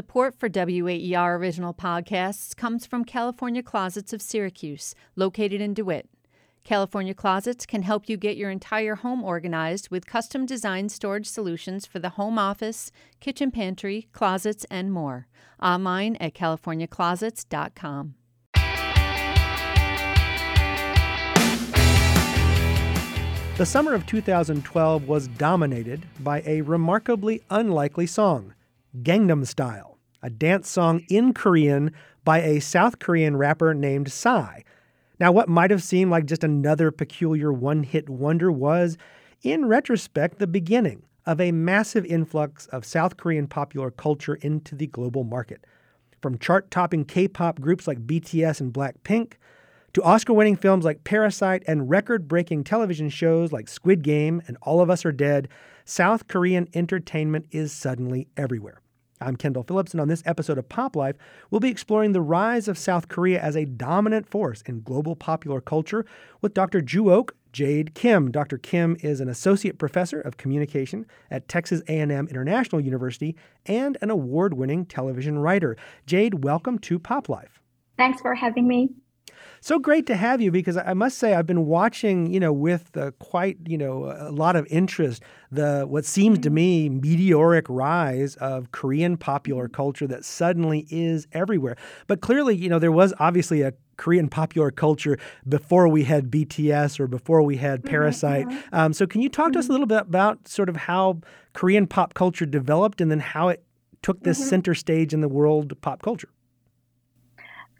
Support for WAER original podcasts comes from California Closets of Syracuse, located in DeWitt. California Closets can help you get your entire home organized with custom designed storage solutions for the home office, kitchen pantry, closets, and more. Online at californiaclosets.com. The summer of 2012 was dominated by a remarkably unlikely song, Gangnam Style, a dance song in Korean by a South Korean rapper named Psy. Now, what might have seemed like just another peculiar one hit wonder was, in retrospect, the beginning of a massive influx of South Korean popular culture into the global market. From chart topping K pop groups like BTS and Blackpink, to Oscar winning films like Parasite and record breaking television shows like Squid Game and All of Us Are Dead, South Korean entertainment is suddenly everywhere. I'm Kendall Phillips, and on this episode of Pop Life, we'll be exploring the rise of South Korea as a dominant force in global popular culture with Dr. Ju-Ok Jade Kim. Dr. Kim is an associate professor of communication at Texas A&M International University and an award-winning television writer. Jade, welcome to Pop Life. Thanks for having me so great to have you because I must say I've been watching, you know, with uh, quite, you know, a lot of interest the what seems to me meteoric rise of Korean popular culture that suddenly is everywhere. But clearly, you know, there was obviously a Korean popular culture before we had BTS or before we had mm-hmm, Parasite. Mm-hmm. Um, so, can you talk to us a mm-hmm. little bit about sort of how Korean pop culture developed and then how it took this mm-hmm. center stage in the world pop culture?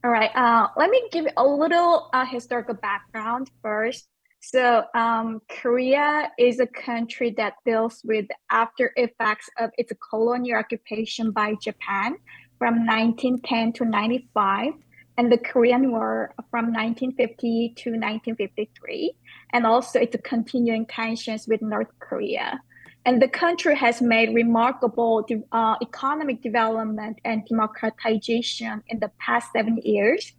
All right. Uh, let me give a little uh, historical background first. So, um, Korea is a country that deals with after effects of its colonial occupation by Japan from 1910 to 95, and the Korean War from 1950 to 1953, and also its continuing tensions with North Korea. And the country has made remarkable uh, economic development and democratization in the past seven years.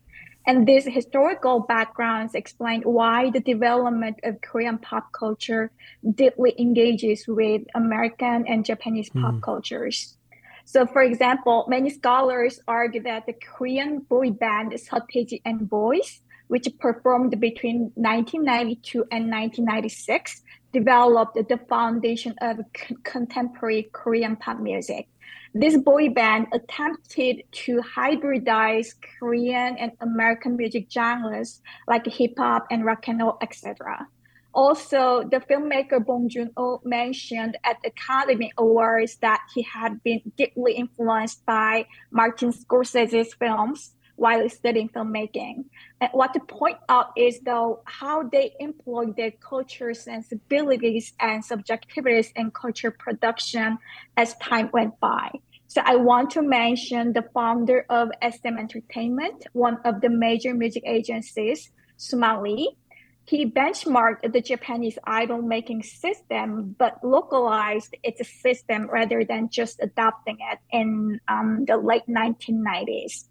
And these historical backgrounds explain why the development of Korean pop culture deeply engages with American and Japanese mm. pop cultures. So, for example, many scholars argue that the Korean boy band Seo and Boys, which performed between 1992 and 1996, developed the foundation of c- contemporary Korean pop music. This boy band attempted to hybridize Korean and American music genres like hip hop and rock and roll, etc. Also, the filmmaker Bong Joon-ho mentioned at the Academy Awards that he had been deeply influenced by Martin Scorsese's films while studying filmmaking. And what to point out is though how they employ their culture sensibilities and subjectivities in culture production as time went by. So I want to mention the founder of SM Entertainment, one of the major music agencies, Soo-man Lee. He benchmarked the Japanese idol making system, but localized its system rather than just adopting it in um, the late 1990s.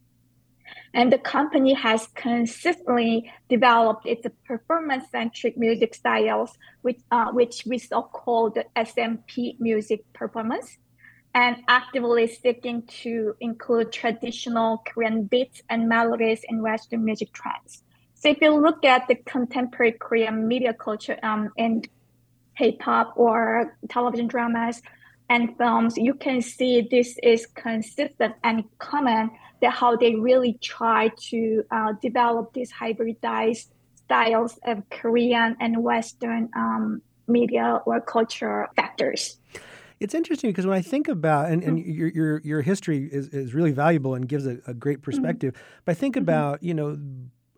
And the company has consistently developed its performance centric music styles, which, uh, which we so called SMP music performance, and actively seeking to include traditional Korean beats and melodies in Western music trends. So if you look at the contemporary Korean media culture um, in hip hop or television dramas and films, you can see this is consistent and common that how they really try to uh, develop these hybridized styles of Korean and Western um, media or culture factors. It's interesting because when I think about and, and mm-hmm. your, your your history is, is really valuable and gives a, a great mm-hmm. perspective. Mm-hmm. But I think mm-hmm. about you know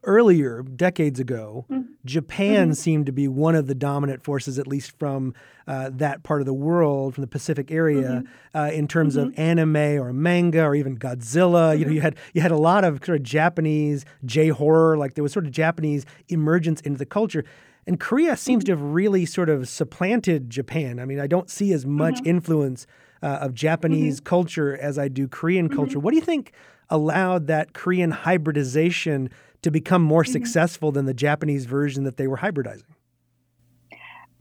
earlier, decades ago, mm-hmm. Japan mm-hmm. seemed to be one of the dominant forces, at least from uh, that part of the world, from the Pacific area, mm-hmm. uh, in terms of mm-hmm. anime or manga or even Godzilla. You know, you mm-hmm. had you had a lot of sort of Japanese J horror, like there was sort of Japanese emergence into the culture. And Korea seems to have really sort of supplanted Japan. I mean, I don't see as much mm-hmm. influence uh, of Japanese culture as I do Korean culture. What do you think allowed that Korean hybridization to become more mm-hmm. successful than the Japanese version that they were hybridizing?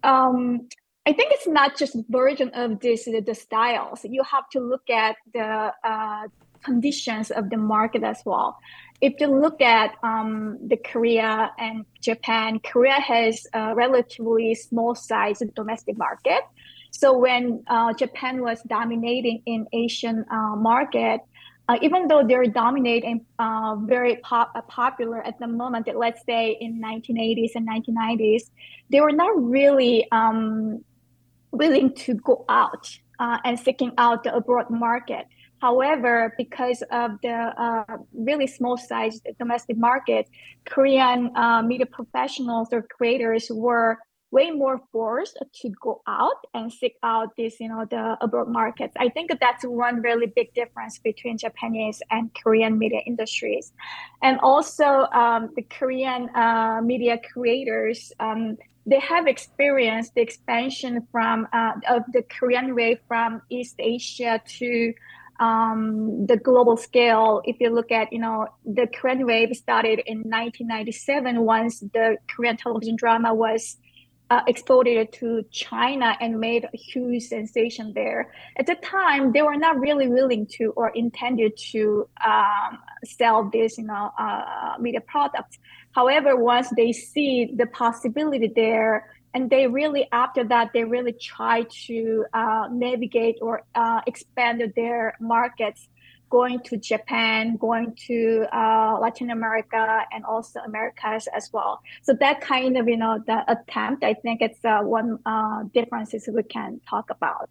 Um, I think it's not just version of this the, the styles. You have to look at the uh, conditions of the market as well. If you look at um, the Korea and Japan, Korea has a relatively small size domestic market. So when uh, Japan was dominating in Asian uh, market, uh, even though they're dominating uh, very pop, uh, popular at the moment, let's say in 1980s and 1990s, they were not really um, willing to go out uh, and seeking out the abroad market. However, because of the uh, really small size domestic market, Korean uh, media professionals or creators were way more forced to go out and seek out this, you know, the abroad markets. I think that's one really big difference between Japanese and Korean media industries. And also um, the Korean uh, media creators, um, they have experienced the expansion from uh, of the Korean wave from East Asia to um, the global scale. If you look at, you know, the Korean wave started in 1997 once the Korean television drama was uh, exported to China and made a huge sensation there. At the time, they were not really willing to or intended to um, sell this, you know, uh, media products. However, once they see the possibility there, and they really after that they really try to uh, navigate or uh, expand their markets going to Japan, going to uh, Latin America, and also Americas as well. So that kind of you know the attempt, I think it's uh, one uh, differences we can talk about.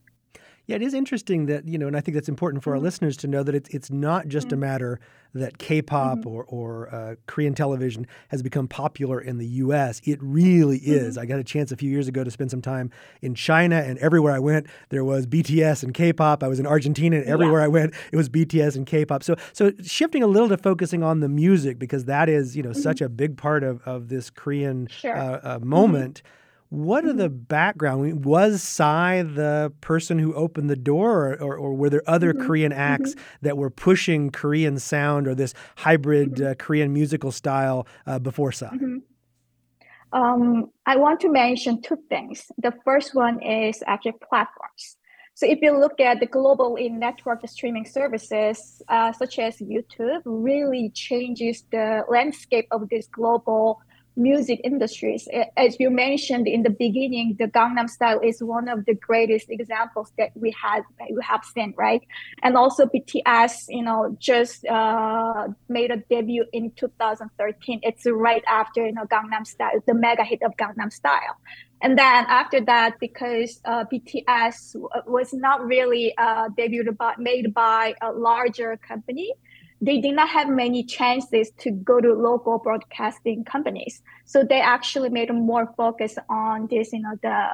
Yeah, it is interesting that, you know, and I think that's important for mm-hmm. our listeners to know that it's, it's not just mm-hmm. a matter that K pop mm-hmm. or, or uh, Korean television has become popular in the U.S. It really is. Mm-hmm. I got a chance a few years ago to spend some time in China, and everywhere I went, there was BTS and K pop. I was in Argentina, and everywhere yeah. I went, it was BTS and K pop. So, so shifting a little to focusing on the music, because that is, you know, such mm-hmm. a big part of, of this Korean sure. uh, uh, moment. What are the mm-hmm. background? Was Psy the person who opened the door, or, or, or were there other mm-hmm. Korean acts mm-hmm. that were pushing Korean sound or this hybrid mm-hmm. uh, Korean musical style uh, before Psy? Mm-hmm. Um, I want to mention two things. The first one is actually platforms. So if you look at the global in network streaming services, uh, such as YouTube, really changes the landscape of this global music industries. As you mentioned in the beginning, the Gangnam Style is one of the greatest examples that we had we have seen, right? And also BTS, you know, just uh, made a debut in 2013. It's right after you know Gangnam Style, the mega hit of Gangnam Style. And then after that, because uh, BTS was not really uh, debuted but made by a larger company, they did not have many chances to go to local broadcasting companies. So they actually made more focus on this, you know, the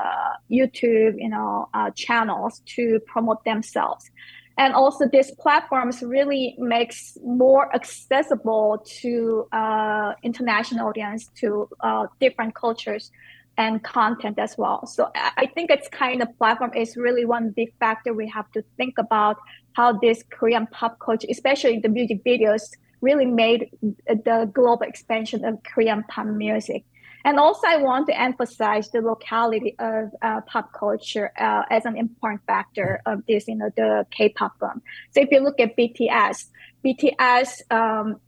YouTube, you know, uh, channels to promote themselves. And also these platforms really makes more accessible to uh, international audience, to uh, different cultures and content as well. So I think it's kind of platform is really one big factor we have to think about how this Korean pop culture, especially the music videos, really made the global expansion of Korean pop music. And also, I want to emphasize the locality of uh, pop culture uh, as an important factor of this, you know, the K-pop boom. So if you look at BTS, BTS um,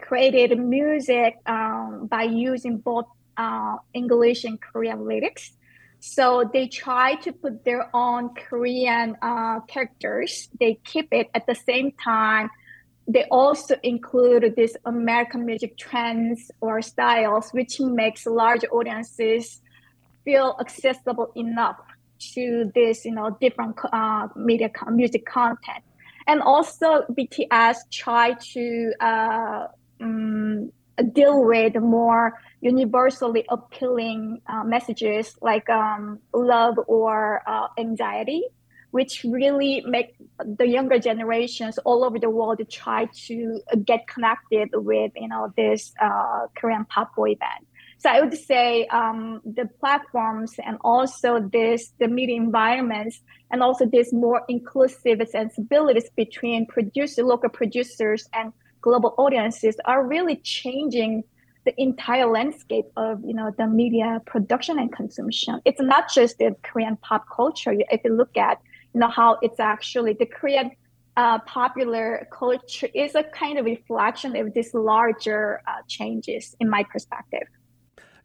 created music um, by using both uh, English and Korean lyrics. So they try to put their own Korean uh, characters. They keep it at the same time. They also include these American music trends or styles, which makes large audiences feel accessible enough to this, you know, different uh, media music content. And also, BTS try to uh, um, deal with more universally appealing uh, messages like um, love or uh, anxiety, which really make the younger generations all over the world try to get connected with you know this uh, Korean pop boy band. So I would say um, the platforms and also this the media environments and also this more inclusive sensibilities between producer local producers and global audiences are really changing the entire landscape of you know the media production and consumption. It's not just the Korean pop culture. If you look at you know how it's actually the Korean uh, popular culture is a kind of reflection of these larger uh, changes, in my perspective.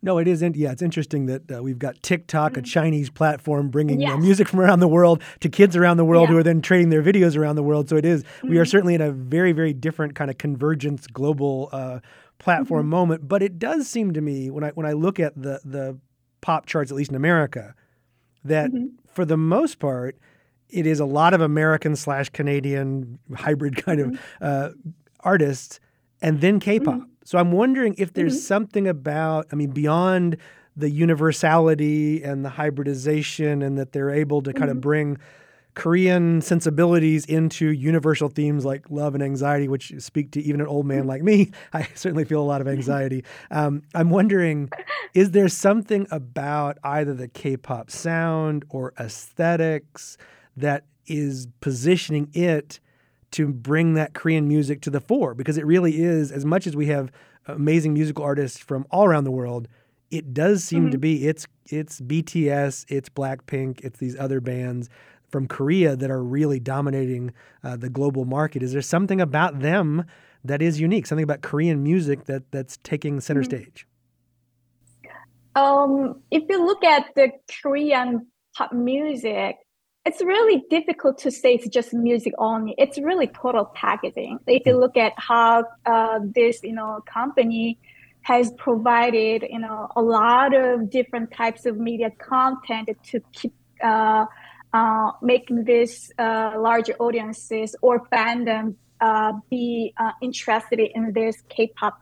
No, it isn't. Yeah, it's interesting that uh, we've got TikTok, mm-hmm. a Chinese platform, bringing yes. music from around the world to kids around the world yeah. who are then trading their videos around the world. So it is, mm-hmm. we are mm-hmm. certainly in a very, very different kind of convergence global uh, platform mm-hmm. moment. But it does seem to me when I when I look at the the pop charts, at least in America, that mm-hmm. for the most part, it is a lot of American slash Canadian hybrid kind of mm-hmm. uh, artists, and then K-pop. So I'm wondering if there's mm-hmm. something about, I mean, beyond the universality and the hybridization, and that they're able to kind mm-hmm. of bring Korean sensibilities into universal themes like love and anxiety, which speak to even an old man mm-hmm. like me. I certainly feel a lot of anxiety. Um, I'm wondering, is there something about either the K-pop sound or aesthetics that is positioning it to bring that Korean music to the fore because it really is as much as we have amazing musical artists from all around the world it does seem mm-hmm. to be it's it's BTS it's Blackpink it's these other bands from Korea that are really dominating uh, the global market is there something about them that is unique something about Korean music that that's taking center mm-hmm. stage um if you look at the Korean pop music it's really difficult to say it's just music only. It's really total packaging. If you look at how uh, this, you know, company has provided, you know, a lot of different types of media content to keep uh, uh, making this uh, larger audiences or fandom uh, be uh, interested in this K-pop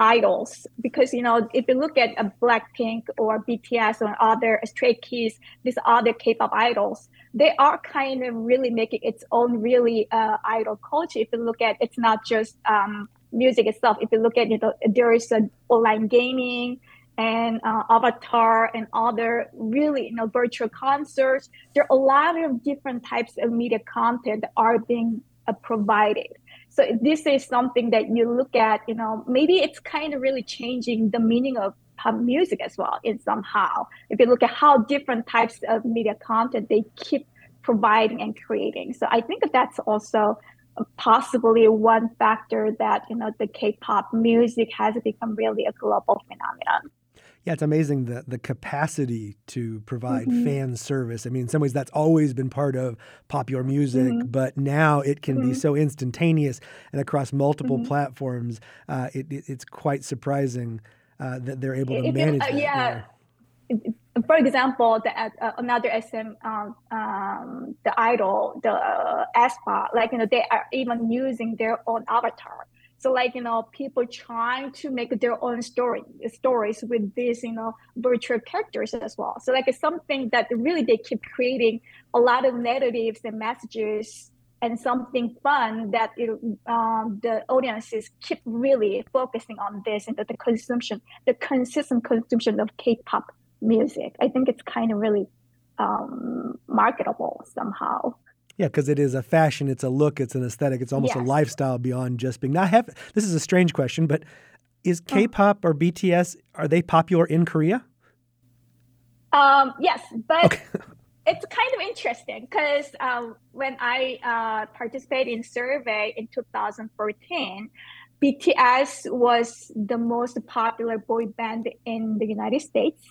idols because you know if you look at a Blackpink or BTS or other Stray Kids, these other K-pop idols, they are kind of really making its own really uh, idol culture. If you look at, it's not just um, music itself. If you look at, you know, there is a online gaming and uh, avatar and other really you know virtual concerts. There are a lot of different types of media content that are being uh, provided. So this is something that you look at, you know, maybe it's kind of really changing the meaning of pop music as well in somehow. If you look at how different types of media content they keep providing and creating. So I think that's also possibly one factor that, you know, the K-pop music has become really a global phenomenon. Yeah, it's amazing the the capacity to provide mm-hmm. fan service. I mean, in some ways, that's always been part of popular music, mm-hmm. but now it can mm-hmm. be so instantaneous and across multiple mm-hmm. platforms. Uh, it, it, it's quite surprising uh, that they're able to manage. uh, yeah. For example, the, uh, another SM, um, um, the idol, the uh, aespa, like you know, they are even using their own avatar so like, you know, people trying to make their own story stories with these, you know, virtual characters as well. So like it's something that really they keep creating a lot of narratives and messages and something fun that it, um, the audiences keep really focusing on this and the, the consumption, the consistent consumption of K-pop music. I think it's kind of really um, marketable somehow. Yeah, because it is a fashion, it's a look, it's an aesthetic, it's almost yes. a lifestyle beyond just being. Now, I have this is a strange question, but is oh. K-pop or BTS are they popular in Korea? Um, yes, but okay. it's kind of interesting because um, when I uh, participated in survey in 2014, BTS was the most popular boy band in the United States.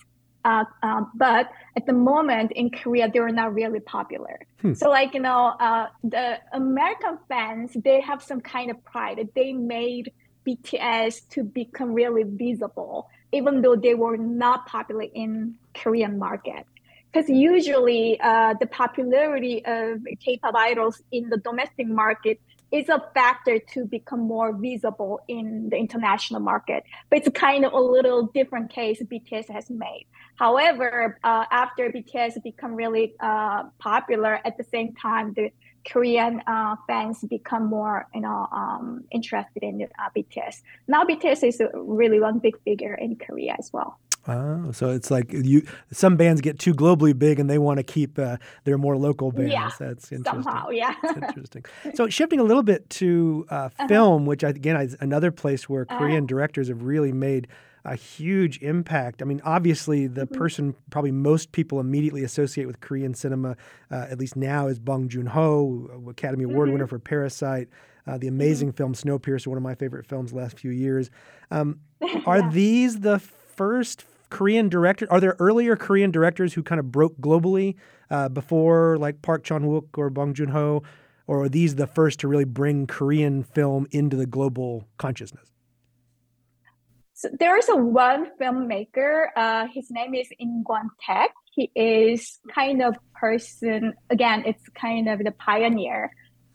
Uh, um, but at the moment in Korea, they're not really popular. Hmm. So, like you know, uh, the American fans they have some kind of pride. They made BTS to become really visible, even though they were not popular in Korean market. Because usually, uh, the popularity of K-pop idols in the domestic market is a factor to become more visible in the international market. But it's kind of a little different case BTS has made. However, uh, after BTS become really uh, popular, at the same time, the Korean uh, fans become more, you know, um, interested in uh, BTS. Now BTS is really one big figure in Korea as well. Oh, so it's like you. Some bands get too globally big, and they want to keep uh, their more local bands. Yeah, that's interesting. Somehow, yeah. that's interesting. So shifting a little bit to uh, uh-huh. film, which again is another place where uh-huh. Korean directors have really made a huge impact. I mean, obviously, the mm-hmm. person probably most people immediately associate with Korean cinema, uh, at least now, is Bong Joon Ho, Academy Award mm-hmm. winner for Parasite. Uh, the amazing mm-hmm. film Snowpiercer, one of my favorite films the last few years. Um, are yeah. these the first Korean director? Are there earlier Korean directors who kind of broke globally uh, before, like Park Chan Wook or Bong Joon Ho, or are these the first to really bring Korean film into the global consciousness? So there is a one filmmaker. Uh, his name is Im Kwon Taek. He is kind of person. Again, it's kind of the pioneer,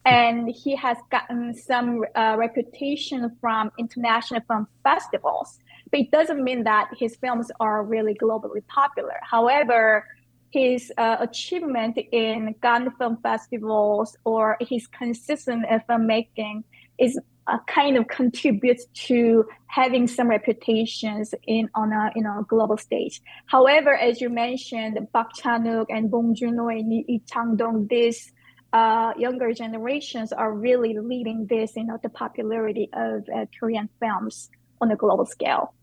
and he has gotten some uh, reputation from international film festivals. But it doesn't mean that his films are really globally popular. However, his uh, achievement in Cannes film festivals or his consistent filmmaking is uh, kind of contributes to having some reputations in on a you know global stage. However, as you mentioned, Park Chan-wook and Bong Joon-ho and Lee Chang-dong, these uh, younger generations are really leading this, you know, the popularity of uh, Korean films on a global scale.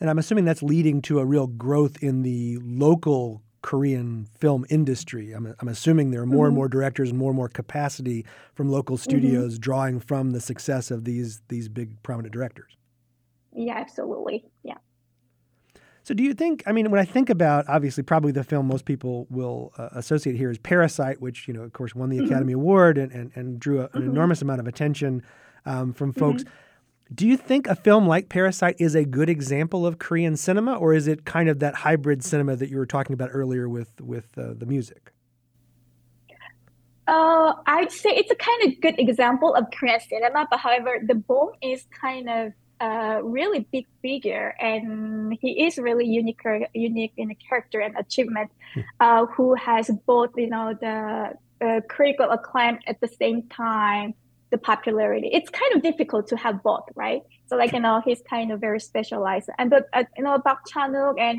And I'm assuming that's leading to a real growth in the local Korean film industry. I'm, I'm assuming there are more mm-hmm. and more directors and more and more capacity from local mm-hmm. studios mm-hmm. drawing from the success of these these big prominent directors. Yeah, absolutely. Yeah. So, do you think? I mean, when I think about obviously, probably the film most people will uh, associate here is Parasite, which you know, of course, won the mm-hmm. Academy Award and and, and drew a, an mm-hmm. enormous amount of attention um, from folks. Do you think a film like Parasite is a good example of Korean cinema, or is it kind of that hybrid cinema that you were talking about earlier with with uh, the music? Uh, I'd say it's a kind of good example of Korean cinema, but however, the Bong is kind of a really big figure, and he is really unique, unique in a character and achievement, hmm. uh, who has both, you know, the uh, critical acclaim at the same time the popularity. It's kind of difficult to have both, right? So like you know, he's kind of very specialized, and but uh, you know, Park Chan-wook and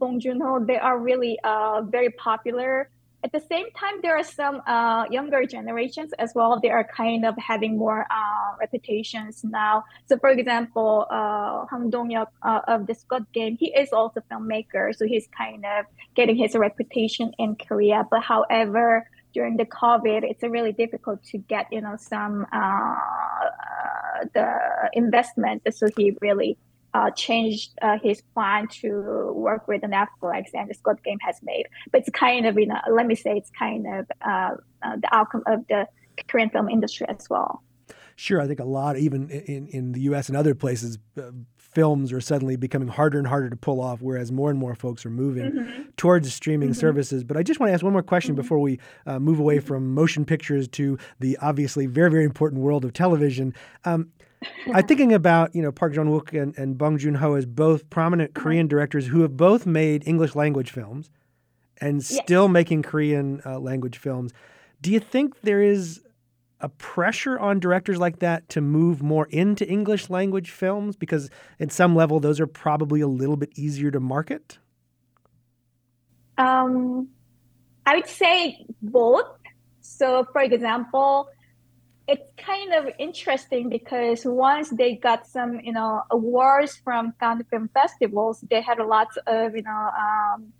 Bong Joon-ho, they are really uh, very popular. At the same time, there are some uh, younger generations as well. They are kind of having more uh, reputations now. So, for example, uh, Hwang Dong-hyuk uh, of the Squid Game, he is also filmmaker, so he's kind of getting his reputation in Korea. But however, during the COVID, it's really difficult to get, you know, some uh, uh, the investment. So he really uh, changed uh, his plan to work with Netflix and the Squid Game has made. But it's kind of, you know, let me say, it's kind of uh, uh, the outcome of the Korean film industry as well. Sure, I think a lot, even in, in the U.S. and other places, films are suddenly becoming harder and harder to pull off, whereas more and more folks are moving mm-hmm. towards streaming mm-hmm. services. But I just want to ask one more question mm-hmm. before we uh, move away from motion pictures to the obviously very, very important world of television. Um, I'm thinking about you know Park Chan Wook and, and Bong Joon Ho as both prominent uh-huh. Korean directors who have both made English language films and yes. still making Korean uh, language films. Do you think there is a pressure on directors like that to move more into English language films because at some level those are probably a little bit easier to market? Um, I would say both. So, for example, it's kind of interesting because once they got some, you know, awards from Cannes film festivals, they had lots of, you know, um,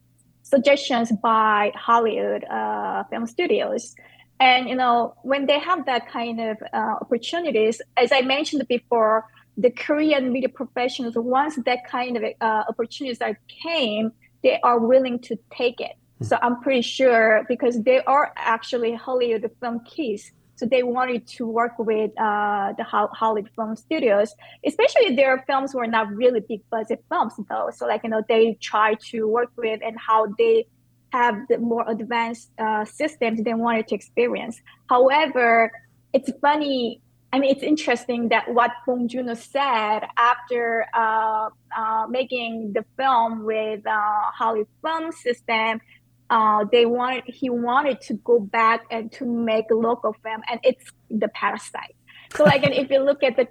suggestions by Hollywood uh, film studios. And you know, when they have that kind of uh, opportunities, as I mentioned before, the Korean media professionals, once that kind of uh, opportunities are came, they are willing to take it. Hmm. So I'm pretty sure because they are actually Hollywood film kids, so they wanted to work with uh, the Hollywood film studios, especially their films were not really big budget films though. So like you know, they try to work with and how they have the more advanced uh, systems they wanted to experience. However, it's funny. I mean, it's interesting that what Bong Joon-ho said after uh, uh, making the film with uh, Hollywood film system, uh, they wanted he wanted to go back and to make local film, and it's the Parasite. So, again, if you look at the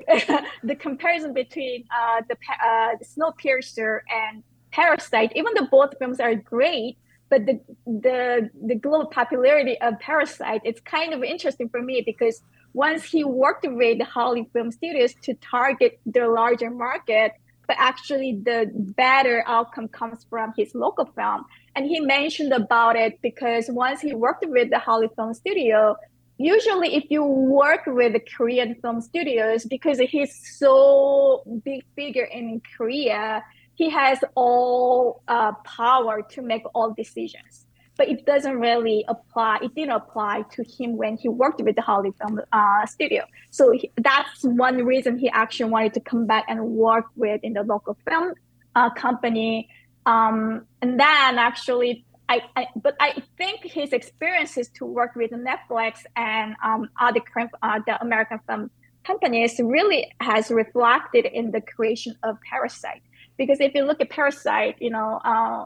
the comparison between uh, the uh, Snowpiercer and Parasite, even though both films are great, but the the the global popularity of Parasite it's kind of interesting for me because once he worked with the Hollywood film studios to target the larger market, but actually the better outcome comes from his local film. And he mentioned about it because once he worked with the Hollywood Film Studio, usually if you work with the Korean film studios, because he's so big figure in Korea, he has all uh, power to make all decisions. But it doesn't really apply. It didn't apply to him when he worked with the Holly Film uh, Studio. So he, that's one reason he actually wanted to come back and work with in the local film uh, company. Um, and then actually I, I, but I think his experiences to work with Netflix and um, other uh, the American film companies really has reflected in the creation of Parasite. Because if you look at Parasite, you know, uh,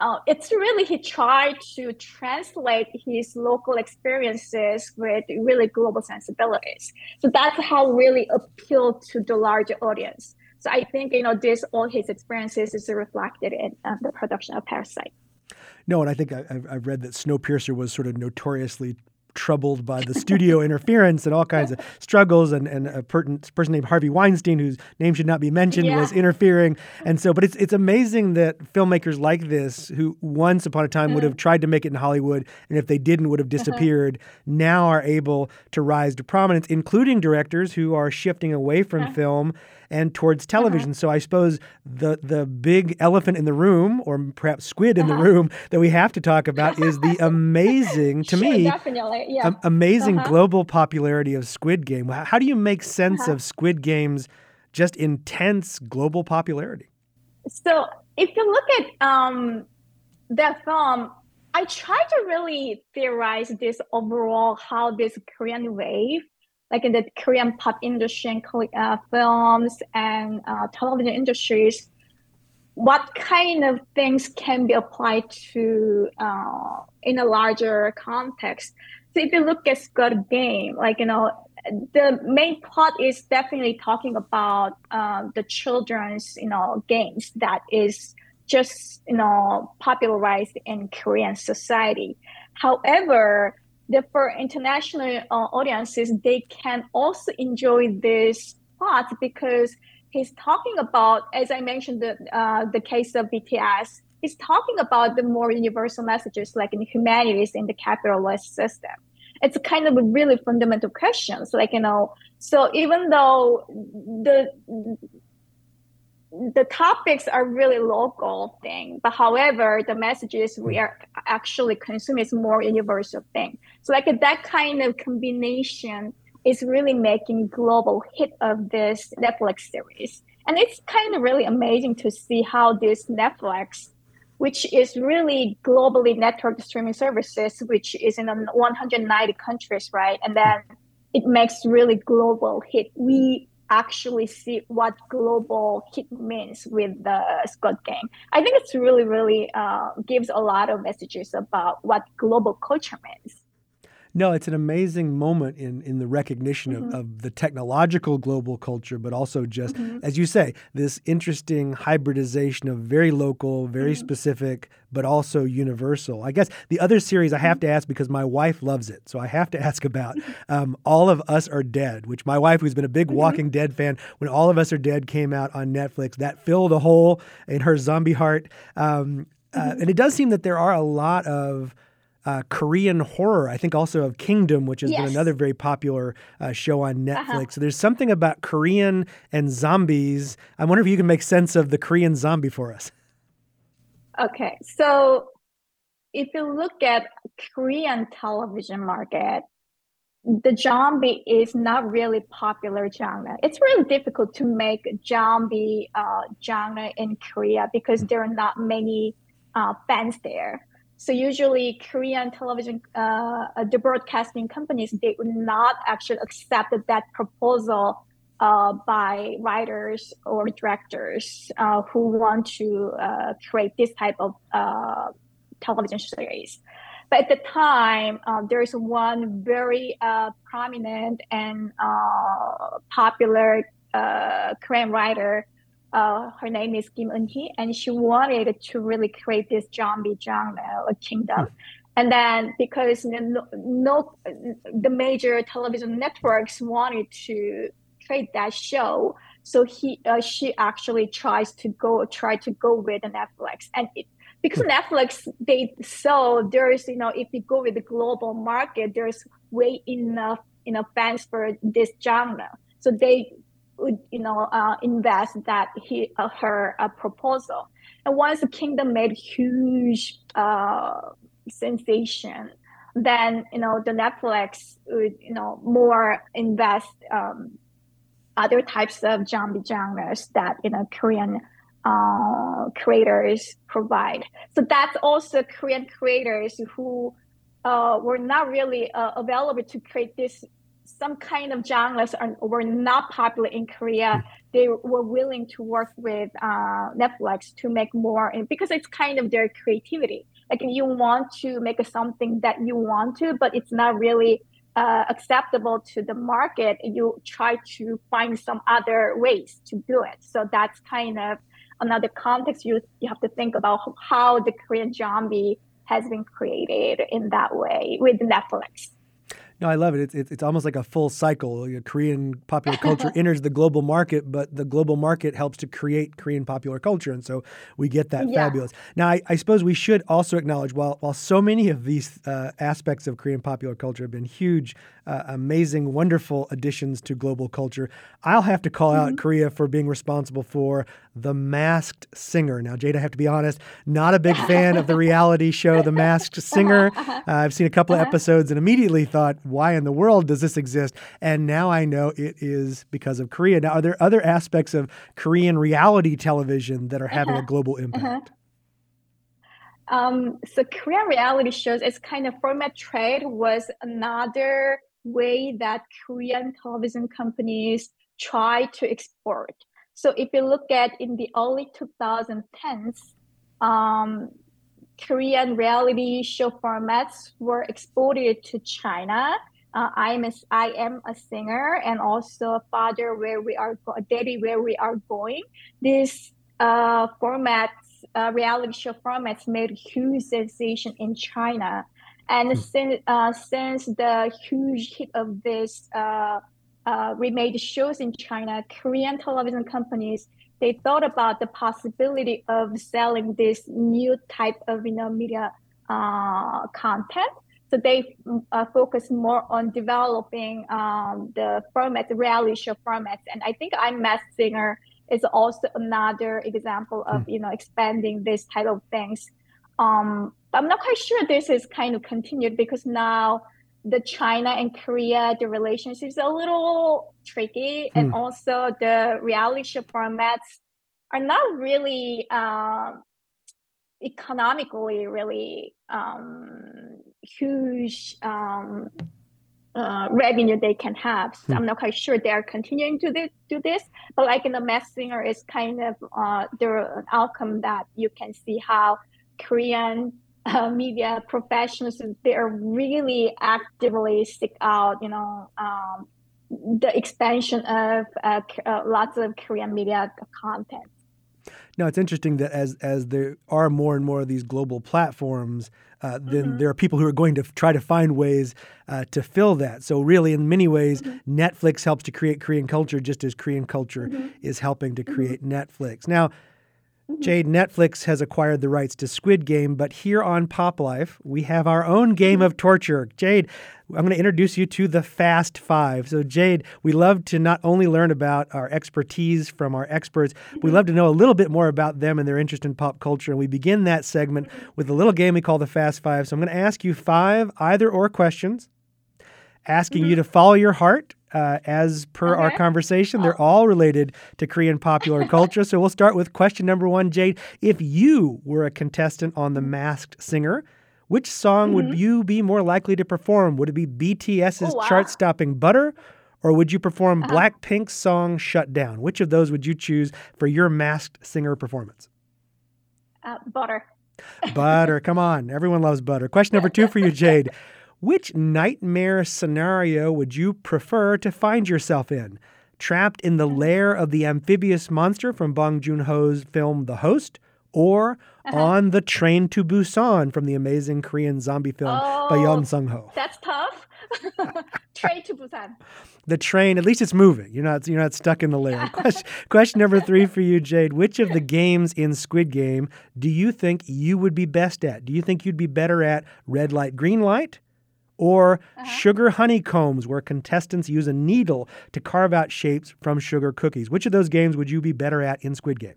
uh, it's really he tried to translate his local experiences with really global sensibilities. So that's how really appealed to the larger audience. So I think you know this all his experiences is reflected in uh, the production of Parasite. No, and I think I, have read that Snowpiercer was sort of notoriously troubled by the studio interference and all kinds of struggles. And, and a person named Harvey Weinstein, whose name should not be mentioned, yeah. was interfering. And so, but it's it's amazing that filmmakers like this, who once upon a time would have mm. tried to make it in Hollywood, and if they didn't, would have uh-huh. disappeared, now are able to rise to prominence, including directors who are shifting away from uh-huh. film and towards uh-huh. television. Uh-huh. So I suppose the the big elephant in the room, or perhaps squid in uh-huh. the room, that we have to talk about is the amazing, to sure, me, yeah. amazing uh-huh. global popularity of Squid Game. How do you make sense uh-huh. of Squid Game's just intense global popularity? So if you look at um, that film, I try to really theorize this overall how this Korean wave like in the Korean pop industry and uh, films and uh, television industries, what kind of things can be applied to uh, in a larger context? So if you look at Squid Game, like you know, the main plot is definitely talking about uh, the children's you know games that is just you know popularized in Korean society. However, the, for international uh, audiences, they can also enjoy this part because he's talking about, as I mentioned, the uh, the case of BTS. He's talking about the more universal messages like in humanities in the capitalist system. It's kind of a really fundamental questions, like you know. So even though the the topics are really local thing, but however, the messages we are actually consuming is more universal thing. So like that kind of combination is really making global hit of this Netflix series. And it's kind of really amazing to see how this Netflix, which is really globally networked streaming services, which is in 190 countries, right? And then it makes really global hit. We actually see what global hit means with the Squid Game. I think it's really, really uh, gives a lot of messages about what global culture means. No, it's an amazing moment in, in the recognition mm-hmm. of, of the technological global culture, but also just, mm-hmm. as you say, this interesting hybridization of very local, very mm-hmm. specific, but also universal. I guess the other series I have mm-hmm. to ask because my wife loves it. So I have to ask about um, All of Us Are Dead, which my wife, who's been a big mm-hmm. Walking Dead fan, when All of Us Are Dead came out on Netflix, that filled a hole in her zombie heart. Um, uh, mm-hmm. and it does seem that there are a lot of uh, Korean horror. I think also of Kingdom, which has yes. been another very popular uh, show on uh-huh. Netflix. Uh-huh. So there's something about Korean and zombies. I wonder if you can make sense of the Korean zombie for us. Okay, so if you look at Korean television market, the zombie is not really popular genre. It's really difficult to make zombie uh, genre in Korea because there are not many uh, fans there. So usually Korean television, uh, uh, the broadcasting companies, they would not actually accept that proposal uh, by writers or directors uh, who want to uh, create this type of uh, television series. But at the time, there's one very prominent and popular Korean writer uh, her name is Kim Eun-hee, and she wanted to really create this zombie genre, a kingdom. And then because no, no, the major television networks wanted to create that show, So he uh, she actually tries to go try to go with Netflix, and it, because Netflix they so there's you know if you go with the global market, there's way enough you know fans for this genre, so they would you know uh, invest that he uh, her uh, proposal. And once the Kingdom made huge uh, sensation, then you know the Netflix would you know more invest um, other types of zombie genres that you know Korean uh, creators provide. So that's also Korean creators who uh, were not really uh, available to create this some kind of genres are, were not popular in Korea. Hmm. They were willing to work with uh, Netflix to make more, and because it's kind of their creativity. Like you want to make something that you want to, but it's not really uh, acceptable to the market. You try to find some other ways to do it. So that's kind of another context you you have to think about how the Korean zombie has been created in that way with Netflix. No, I love it. It's, it's, it's almost like a full cycle. Korean popular culture enters the global market, but the global market helps to create Korean popular culture. And so we get that yeah. fabulous. Now, I, I, suppose we should also acknowledge while, while so many of these uh, aspects of Korean popular culture have been huge, uh, amazing, wonderful additions to global culture, I'll have to call mm-hmm. out Korea for being responsible for The Masked Singer. Now, Jade, I have to be honest, not a big fan of the reality show The Masked Singer. Uh, I've seen a couple of uh-huh. episodes and immediately thought, why in the world does this exist? And now I know it is because of Korea. Now, are there other aspects of Korean reality television that are having uh-huh. a global impact? Uh-huh. Um, so Korean reality shows, its kind of format trade was another way that Korean television companies try to export. So if you look at in the early 2010s, um, Korean reality show formats were exported to China. Uh, I'm a, I am a singer and also a father where we are go- daddy where we are going. These uh, formats, uh, reality show formats, made huge sensation in China, and mm. since uh, since the huge hit of this uh, uh, remade shows in China, Korean television companies they thought about the possibility of selling this new type of you know media uh, content. So they uh, focus more on developing um, the format, the reality show formats, and I think I'm Masked Singer is also another example of mm. you know expanding this type of things. Um, I'm not quite sure this is kind of continued because now the China and Korea, the relationship is a little tricky, hmm. and also the reality show formats are not really um, economically really um, huge um, uh, revenue they can have. So hmm. I'm not quite sure they are continuing to do this, but like in the Masked Singer is kind of uh, the outcome that you can see how Korean uh, media professionals they are really actively seek out you know um, the expansion of uh, uh, lots of Korean media content. Now it's interesting that as as there are more and more of these global platforms, uh, then mm-hmm. there are people who are going to try to find ways uh, to fill that. So really, in many ways, mm-hmm. Netflix helps to create Korean culture, just as Korean culture mm-hmm. is helping to mm-hmm. create Netflix. Now. Mm-hmm. Jade, Netflix has acquired the rights to Squid Game, but here on Pop Life, we have our own game of torture. Jade, I'm going to introduce you to the Fast Five. So, Jade, we love to not only learn about our expertise from our experts, we love to know a little bit more about them and their interest in pop culture. And we begin that segment with a little game we call the Fast Five. So, I'm going to ask you five either or questions, asking mm-hmm. you to follow your heart uh, as per okay. our conversation. They're all related to Korean popular culture. So we'll start with question number one, Jade. If you were a contestant on The Masked Singer, which song mm-hmm. would you be more likely to perform? Would it be BTS's oh, wow. chart stopping Butter? Or would you perform uh-huh. Blackpink's song Shut Down? Which of those would you choose for your masked singer performance? Uh, butter. butter. Come on. Everyone loves butter. Question number two for you, Jade. Which nightmare scenario would you prefer to find yourself in? Trapped in the lair of the amphibious monster from Bong Joon Ho's film The Host, or uh-huh. on the train to Busan from the amazing Korean zombie film oh, by Yeon Sang Ho? That's tough. train to Busan. The train, at least it's moving. You're not you're not stuck in the lair. question, question number three for you, Jade. Which of the games in Squid Game do you think you would be best at? Do you think you'd be better at red light, green light? Or uh-huh. sugar honeycombs, where contestants use a needle to carve out shapes from sugar cookies. Which of those games would you be better at in Squid Game?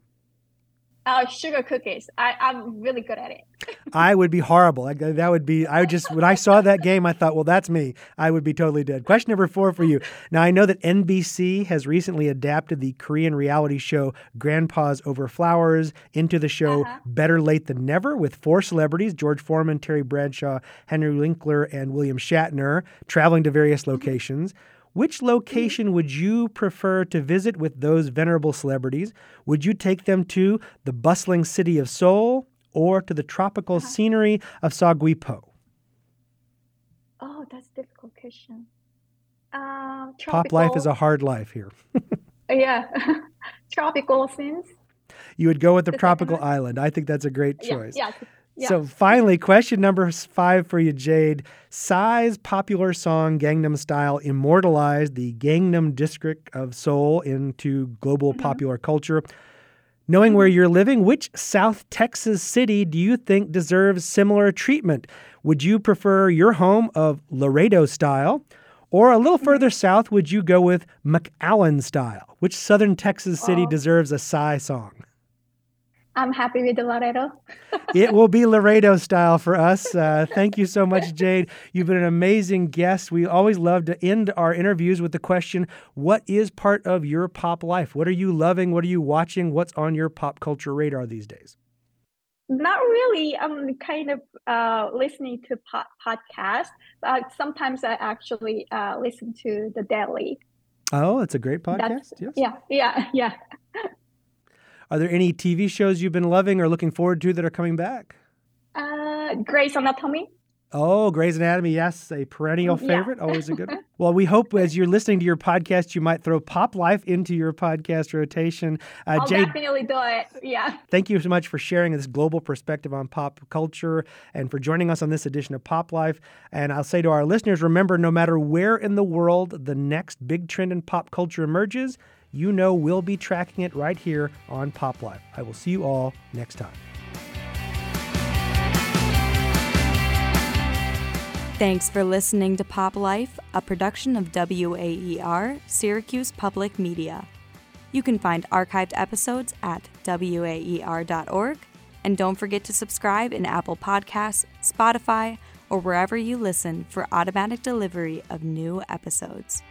Uh, sugar cookies. I, I'm really good at it. I would be horrible. I, that would be. I would just when I saw that game, I thought, well, that's me. I would be totally dead. Question number four for you. Now I know that NBC has recently adapted the Korean reality show Grandpa's Over Flowers into the show uh-huh. Better Late Than Never with four celebrities: George Foreman, Terry Bradshaw, Henry Winkler, and William Shatner, traveling to various mm-hmm. locations. Which location would you prefer to visit with those venerable celebrities? Would you take them to the bustling city of Seoul or to the tropical uh-huh. scenery of Seogwipo? Oh, that's a difficult question. Uh, Pop life is a hard life here. yeah, tropical scenes. You would go with the, the tropical island. I think that's a great choice. Yeah, yeah so finally, question number five for you, Jade. Psy's popular song Gangnam Style immortalized the Gangnam district of Seoul into global mm-hmm. popular culture. Knowing where mm-hmm. you're living, which South Texas city do you think deserves similar treatment? Would you prefer your home of Laredo style? Or a little mm-hmm. further south, would you go with McAllen style? Which southern Texas city oh. deserves a Psy song? I'm happy with the Laredo. it will be Laredo style for us. Uh, thank you so much, Jade. You've been an amazing guest. We always love to end our interviews with the question What is part of your pop life? What are you loving? What are you watching? What's on your pop culture radar these days? Not really. I'm kind of uh, listening to pod- podcasts. But sometimes I actually uh, listen to the Daily. Oh, it's a great podcast. That's, yes. Yeah, yeah, yeah. Are there any TV shows you've been loving or looking forward to that are coming back? Uh, Grey's Anatomy. Oh, Grey's Anatomy, yes, a perennial favorite, yeah. always a good one. Well, we hope as you're listening to your podcast, you might throw Pop Life into your podcast rotation. Uh, I'll definitely do it. Yeah. Thank you so much for sharing this global perspective on pop culture and for joining us on this edition of Pop Life. And I'll say to our listeners, remember, no matter where in the world the next big trend in pop culture emerges, you know we'll be tracking it right here on Pop Life. I will see you all next time. Thanks for listening to Pop Life, a production of WAER, Syracuse Public Media. You can find archived episodes at waer.org, and don't forget to subscribe in Apple Podcasts, Spotify, or wherever you listen for automatic delivery of new episodes.